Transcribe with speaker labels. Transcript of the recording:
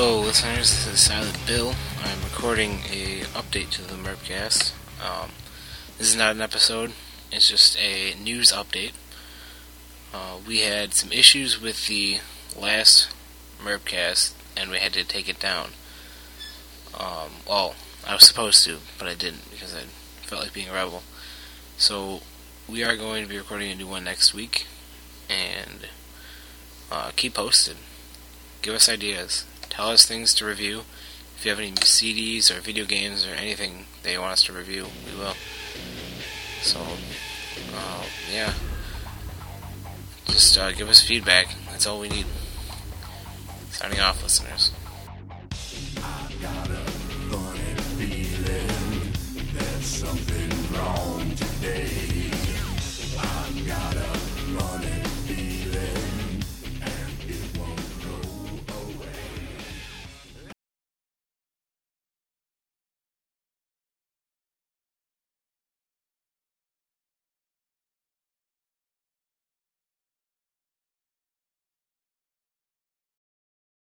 Speaker 1: Hello, listeners. This is Silent Bill. I'm recording a update to the Merpcast. Um, this is not an episode. It's just a news update. Uh, we had some issues with the last Merpcast, and we had to take it down. Um, well, I was supposed to, but I didn't because I felt like being a rebel. So we are going to be recording a new one next week, and uh, keep posted. Give us ideas. Tell us things to review. If you have any CDs or video games or anything that you want us to review, we will. So, uh, yeah. Just uh, give us feedback. That's all we need. Signing off, listeners.